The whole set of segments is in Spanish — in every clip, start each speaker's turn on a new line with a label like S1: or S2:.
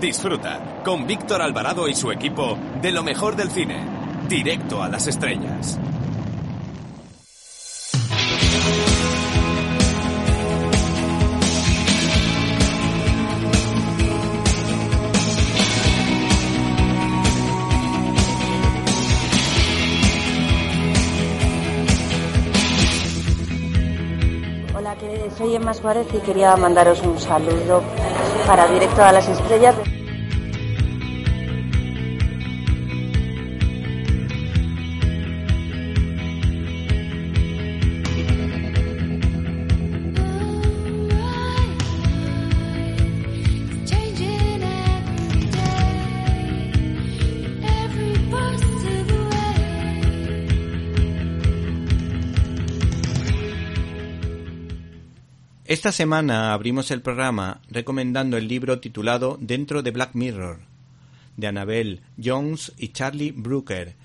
S1: Disfruta con Víctor Alvarado y su equipo de lo mejor del cine. Directo a las estrellas.
S2: Soy Emma Suárez y quería mandaros un saludo para Directo a las Estrellas.
S3: Esta semana abrimos el programa recomendando el libro titulado Dentro de Black Mirror, de Annabelle Jones y Charlie Brooker,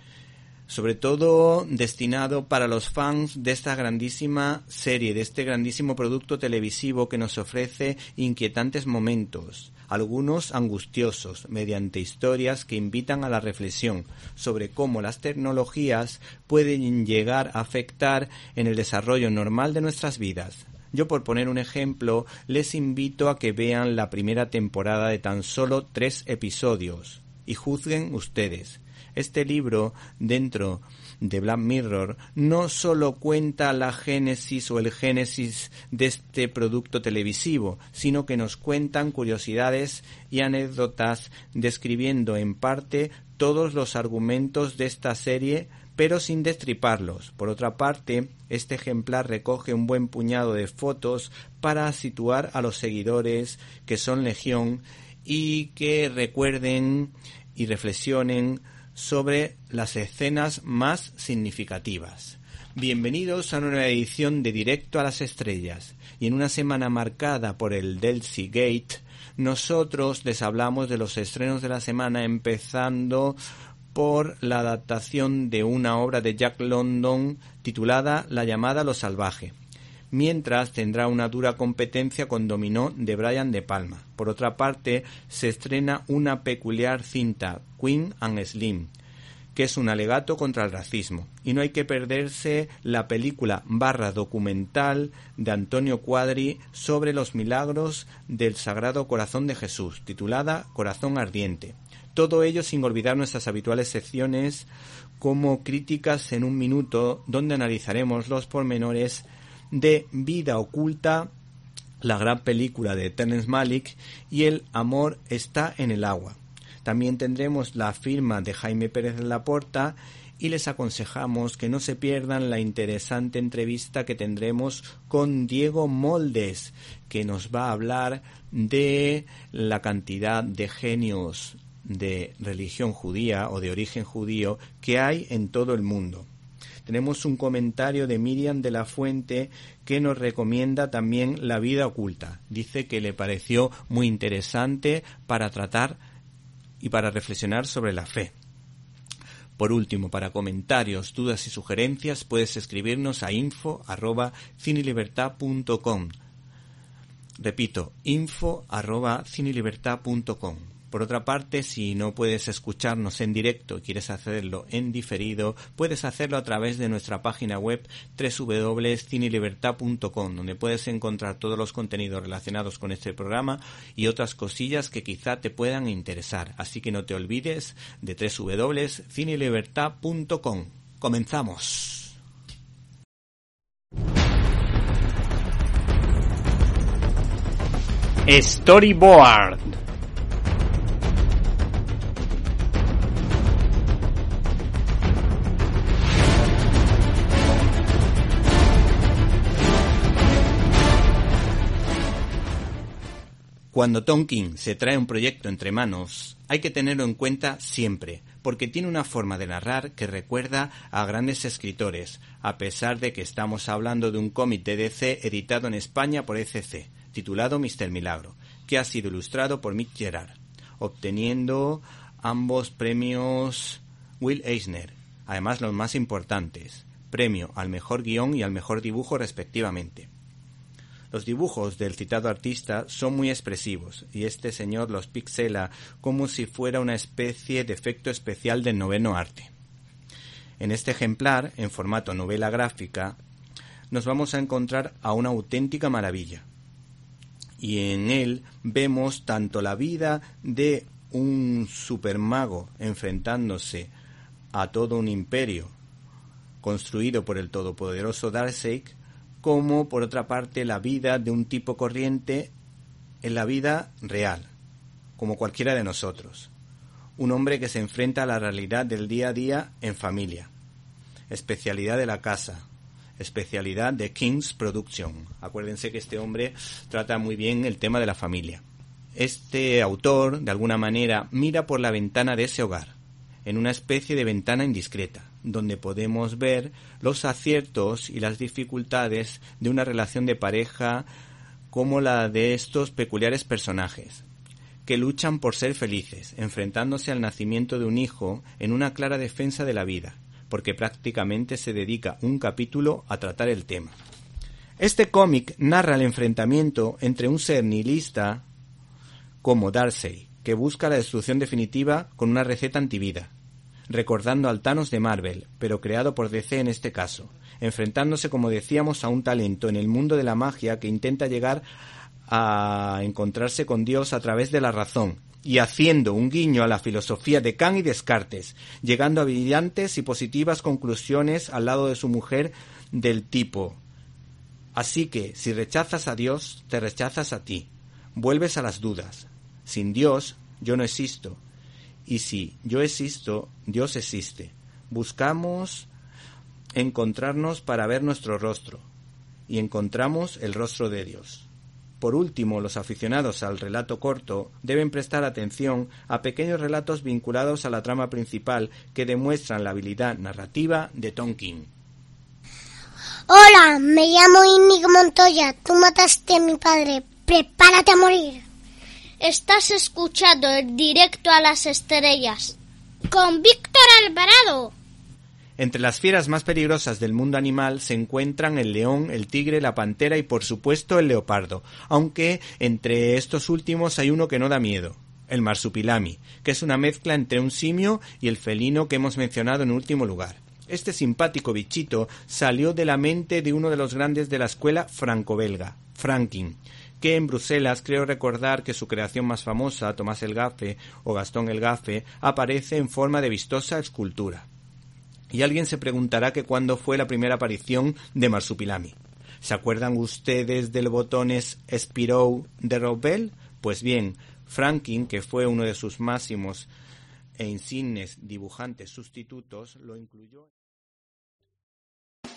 S3: sobre todo destinado para los fans de esta grandísima serie, de este grandísimo producto televisivo que nos ofrece inquietantes momentos, algunos angustiosos, mediante historias que invitan a la reflexión sobre cómo las tecnologías pueden llegar a afectar en el desarrollo normal de nuestras vidas. Yo, por poner un ejemplo, les invito a que vean la primera temporada de tan solo tres episodios y juzguen ustedes. Este libro, dentro de Black Mirror, no solo cuenta la génesis o el génesis de este producto televisivo, sino que nos cuentan curiosidades y anécdotas describiendo en parte todos los argumentos de esta serie pero sin destriparlos. Por otra parte, este ejemplar recoge un buen puñado de fotos para situar a los seguidores que son legión y que recuerden y reflexionen sobre las escenas más significativas. Bienvenidos a una nueva edición de Directo a las Estrellas y en una semana marcada por el Delcy Gate, nosotros les hablamos de los estrenos de la semana empezando por la adaptación de una obra de Jack London titulada La llamada a lo salvaje, mientras tendrá una dura competencia con Dominó de Brian De Palma. Por otra parte, se estrena una peculiar cinta, Queen and Slim, que es un alegato contra el racismo. Y no hay que perderse la película barra documental de Antonio Cuadri sobre los milagros del Sagrado Corazón de Jesús, titulada Corazón Ardiente. Todo ello sin olvidar nuestras habituales secciones como críticas en un minuto, donde analizaremos los pormenores de Vida Oculta, la gran película de Terence Malick, y El amor está en el agua. También tendremos la firma de Jaime Pérez de la Porta y les aconsejamos que no se pierdan la interesante entrevista que tendremos con Diego Moldes, que nos va a hablar de la cantidad de genios de religión judía o de origen judío que hay en todo el mundo. Tenemos un comentario de Miriam de la Fuente que nos recomienda también La vida oculta. Dice que le pareció muy interesante para tratar y para reflexionar sobre la fe. Por último, para comentarios, dudas y sugerencias puedes escribirnos a info arroba cinelibertad.com. Repito, info arroba cinelibertad.com. Por otra parte, si no puedes escucharnos en directo y quieres hacerlo en diferido, puedes hacerlo a través de nuestra página web www.cinelibertad.com, donde puedes encontrar todos los contenidos relacionados con este programa y otras cosillas que quizá te puedan interesar. Así que no te olvides de www.cinelibertad.com. Comenzamos.
S4: Storyboard.
S3: Cuando Tonkin se trae un proyecto entre manos, hay que tenerlo en cuenta siempre, porque tiene una forma de narrar que recuerda a grandes escritores, a pesar de que estamos hablando de un cómic de DC editado en España por ECC, titulado Mister Milagro, que ha sido ilustrado por Mick Gerard, obteniendo ambos premios Will Eisner, además los más importantes, premio al mejor guion y al mejor dibujo respectivamente. Los dibujos del citado artista son muy expresivos y este señor los pixela como si fuera una especie de efecto especial del noveno arte. En este ejemplar, en formato novela gráfica, nos vamos a encontrar a una auténtica maravilla. Y en él vemos tanto la vida de un supermago enfrentándose a todo un imperio construido por el todopoderoso Darkseid, como por otra parte la vida de un tipo corriente en la vida real, como cualquiera de nosotros. Un hombre que se enfrenta a la realidad del día a día en familia. Especialidad de la casa, especialidad de King's Production. Acuérdense que este hombre trata muy bien el tema de la familia. Este autor, de alguna manera, mira por la ventana de ese hogar, en una especie de ventana indiscreta, donde podemos ver los aciertos y las dificultades de una relación de pareja como la de estos peculiares personajes, que luchan por ser felices, enfrentándose al nacimiento de un hijo en una clara defensa de la vida, porque prácticamente se dedica un capítulo a tratar el tema. Este cómic narra el enfrentamiento entre un ser nihilista como Darcy, que busca la destrucción definitiva con una receta antivida, recordando al Thanos de Marvel, pero creado por DC en este caso, enfrentándose, como decíamos, a un talento en el mundo de la magia que intenta llegar a encontrarse con Dios a través de la razón, y haciendo un guiño a la filosofía de Kant y Descartes, llegando a brillantes y positivas conclusiones al lado de su mujer del tipo Así que, si rechazas a Dios, te rechazas a ti. Vuelves a las dudas. Sin Dios, yo no existo. Y si yo existo, Dios existe. Buscamos encontrarnos para ver nuestro rostro. Y encontramos el rostro de Dios. Por último, los aficionados al relato corto deben prestar atención a pequeños relatos vinculados a la trama principal que demuestran la habilidad narrativa de Tom King.
S4: Hola, me llamo Íñigo Montoya. Tú mataste a mi padre. Prepárate a morir.
S5: Estás escuchando directo a las estrellas con Víctor Alvarado.
S3: Entre las fieras más peligrosas del mundo animal se encuentran el león, el tigre, la pantera y por supuesto el leopardo, aunque entre estos últimos hay uno que no da miedo, el marsupilami, que es una mezcla entre un simio y el felino que hemos mencionado en último lugar. Este simpático bichito salió de la mente de uno de los grandes de la escuela franco-belga, Franklin, que en Bruselas creo recordar que su creación más famosa, Tomás el Gafe o Gastón el Gafe, aparece en forma de vistosa escultura. Y alguien se preguntará que cuándo fue la primera aparición de Marsupilami. ¿Se acuerdan ustedes del botones Spirou de Robel? Pues bien, Franklin, que fue uno de sus máximos e insignes dibujantes sustitutos, lo incluyó.